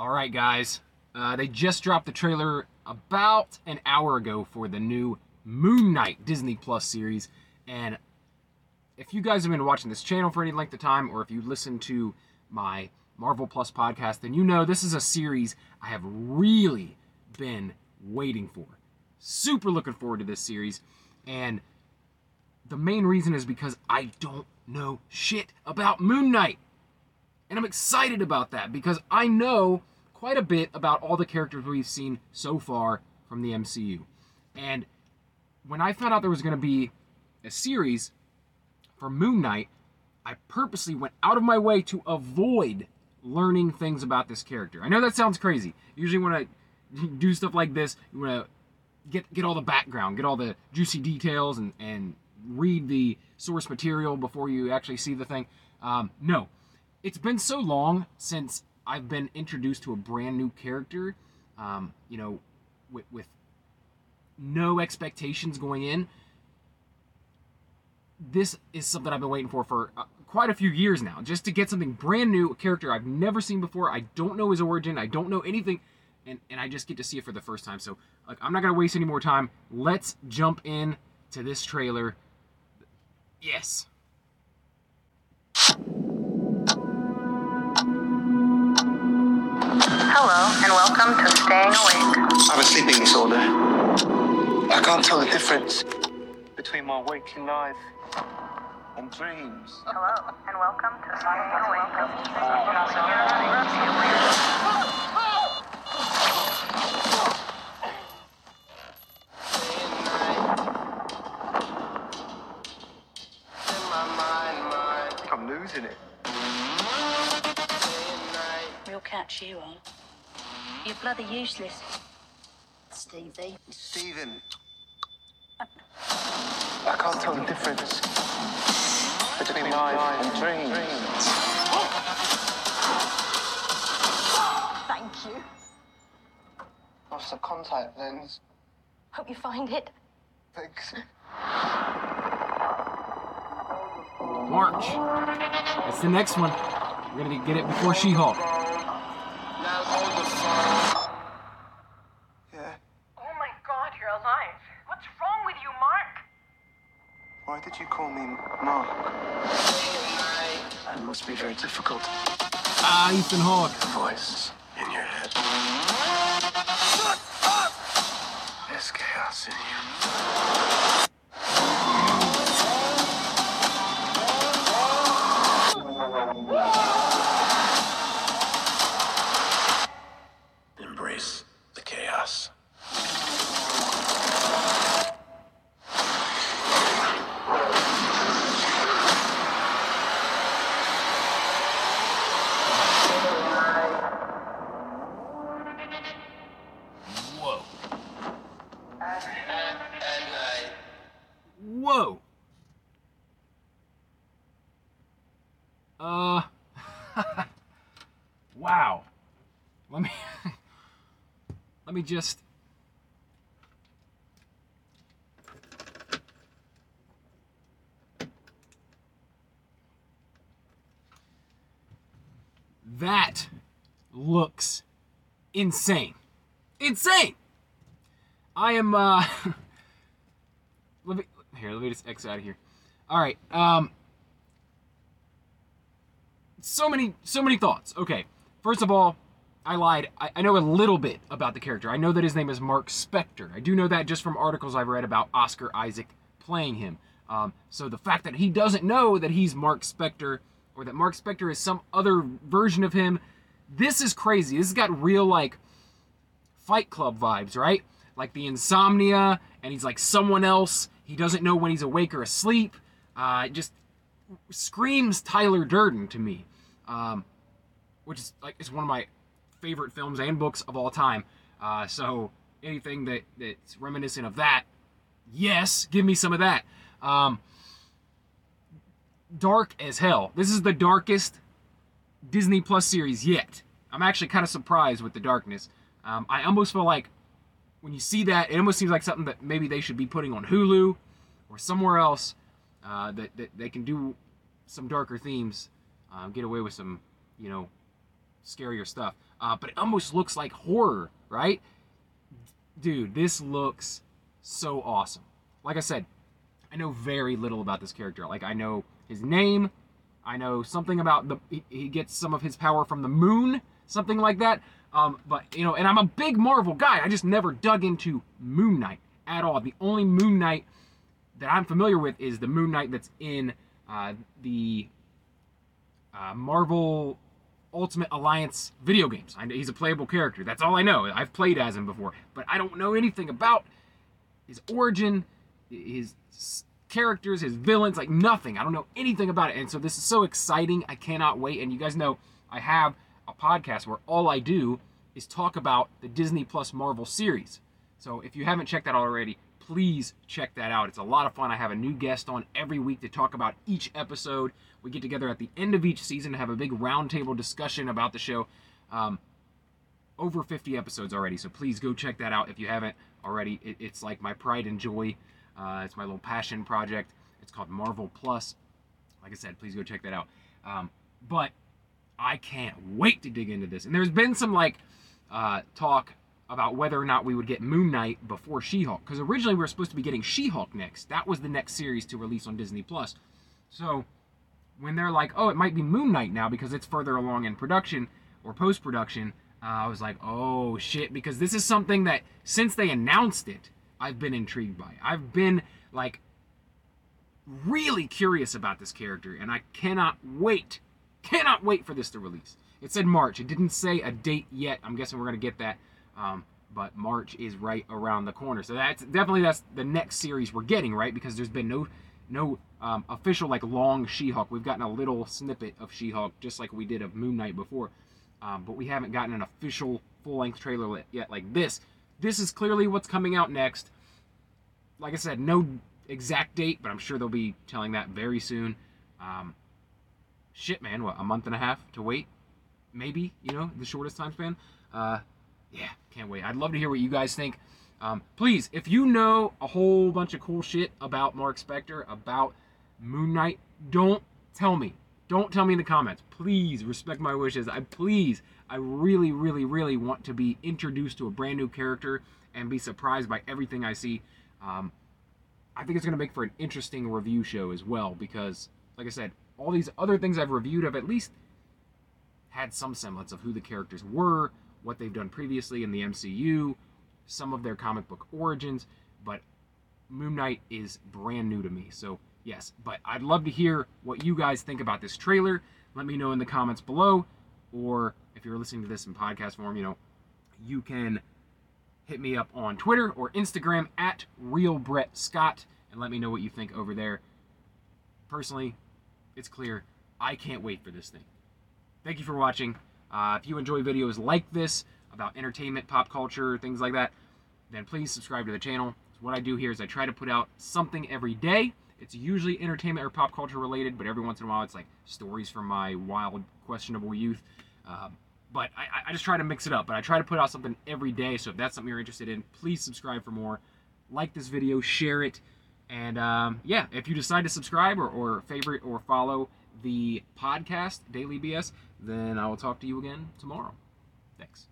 All right, guys. Uh, they just dropped the trailer about an hour ago for the new Moon Knight Disney Plus series. And if you guys have been watching this channel for any length of time, or if you listen to my Marvel Plus podcast, then you know this is a series I have really been waiting for. Super looking forward to this series. And the main reason is because I don't know shit about Moon Knight. And I'm excited about that because I know quite a bit about all the characters we've seen so far from the MCU. And when I found out there was going to be a series for Moon Knight, I purposely went out of my way to avoid learning things about this character. I know that sounds crazy. Usually when I do stuff like this, you want to get get all the background, get all the juicy details, and and read the source material before you actually see the thing. Um, no, it's been so long since I've been introduced to a brand new character. Um, you know, with, with no expectations going in. This is something I've been waiting for for uh, quite a few years now, just to get something brand new, a character I've never seen before. I don't know his origin. I don't know anything and, and I just get to see it for the first time. So like I'm not gonna waste any more time. Let's jump in to this trailer. Yes. Hello, and welcome to Staying Awake. I have a sleeping disorder. I can't tell the difference between my waking life and dreams. Hello, and welcome to Staying Awake. I'm losing it. We'll catch you on. You're bloody useless. Stevie. Steven. I can't tell the difference between life and dreams. Thank you. Lost a contact lens. Hope you find it. Thanks. March. That's the next one. We're gonna get it before She-Hulk. Yeah. Oh my god, you're alive. What's wrong with you, Mark? Why did you call me Mark? That must be very difficult. Ah, Ethan Hawke. Voice in your head. There's chaos in you. Embrace me just. That looks insane. Insane! I am uh let me here, let me just X out of here. Alright, um so many so many thoughts. Okay. First of all, I lied. I, I know a little bit about the character. I know that his name is Mark Spector. I do know that just from articles I've read about Oscar Isaac playing him. Um, so the fact that he doesn't know that he's Mark Spector or that Mark Spector is some other version of him, this is crazy. This has got real like Fight Club vibes, right? Like the insomnia, and he's like someone else. He doesn't know when he's awake or asleep. Uh, it just screams Tyler Durden to me, um, which is like it's one of my favorite films and books of all time. Uh, so anything that that's reminiscent of that, yes, give me some of that. Um, dark as hell. This is the darkest Disney Plus series yet. I'm actually kind of surprised with the darkness. Um, I almost feel like when you see that, it almost seems like something that maybe they should be putting on Hulu or somewhere else uh, that, that they can do some darker themes, uh, get away with some, you know, scarier stuff. Uh, but it almost looks like horror, right? Dude, this looks so awesome. Like I said, I know very little about this character. Like I know his name, I know something about the he, he gets some of his power from the moon, something like that. Um, but you know, and I'm a big Marvel guy. I just never dug into Moon Knight at all. The only Moon Knight that I'm familiar with is the Moon Knight that's in uh, the uh, Marvel Ultimate Alliance video games. I, he's a playable character. That's all I know. I've played as him before, but I don't know anything about his origin, his characters, his villains, like nothing. I don't know anything about it. And so this is so exciting. I cannot wait. And you guys know I have a podcast where all I do is talk about the Disney Plus Marvel series. So if you haven't checked that out already, please check that out. It's a lot of fun. I have a new guest on every week to talk about each episode. We get together at the end of each season to have a big roundtable discussion about the show. Um, over 50 episodes already, so please go check that out if you haven't already. It, it's like my pride and joy. Uh, it's my little passion project. It's called Marvel Plus. Like I said, please go check that out. Um, but I can't wait to dig into this. And there's been some like uh, talk about whether or not we would get Moon Knight before She-Hulk, because originally we were supposed to be getting She-Hulk next. That was the next series to release on Disney Plus. So when they're like, oh, it might be Moon Knight now because it's further along in production or post production, uh, I was like, oh shit, because this is something that since they announced it, I've been intrigued by. I've been like really curious about this character, and I cannot wait, cannot wait for this to release. It said March. It didn't say a date yet. I'm guessing we're gonna get that. Um, but March is right around the corner, so that's definitely that's the next series we're getting, right? Because there's been no no um, official like long She-Hulk. We've gotten a little snippet of She-Hulk, just like we did of Moon Knight before, um, but we haven't gotten an official full-length trailer yet like this. This is clearly what's coming out next. Like I said, no exact date, but I'm sure they'll be telling that very soon. Um, shit, man, what a month and a half to wait, maybe you know the shortest time span. Uh, yeah, can't wait. I'd love to hear what you guys think. Um, please, if you know a whole bunch of cool shit about Mark Spector, about Moon Knight, don't tell me. Don't tell me in the comments. Please respect my wishes. I please, I really, really, really want to be introduced to a brand new character and be surprised by everything I see. Um, I think it's going to make for an interesting review show as well because, like I said, all these other things I've reviewed have at least had some semblance of who the characters were, what they've done previously in the MCU, some of their comic book origins, but Moon Knight is brand new to me. So, yes, but I'd love to hear what you guys think about this trailer. Let me know in the comments below, or if you're listening to this in podcast form, you know, you can hit me up on Twitter or Instagram at Real Brett Scott and let me know what you think over there. Personally, it's clear I can't wait for this thing. Thank you for watching. Uh, if you enjoy videos like this about entertainment, pop culture, things like that, then please subscribe to the channel. So what I do here is I try to put out something every day. It's usually entertainment or pop culture related, but every once in a while it's like stories from my wild, questionable youth. Um, but I, I just try to mix it up. But I try to put out something every day. So if that's something you're interested in, please subscribe for more. Like this video, share it. And um, yeah, if you decide to subscribe or, or favorite or follow the podcast, Daily BS, then I will talk to you again tomorrow. Thanks.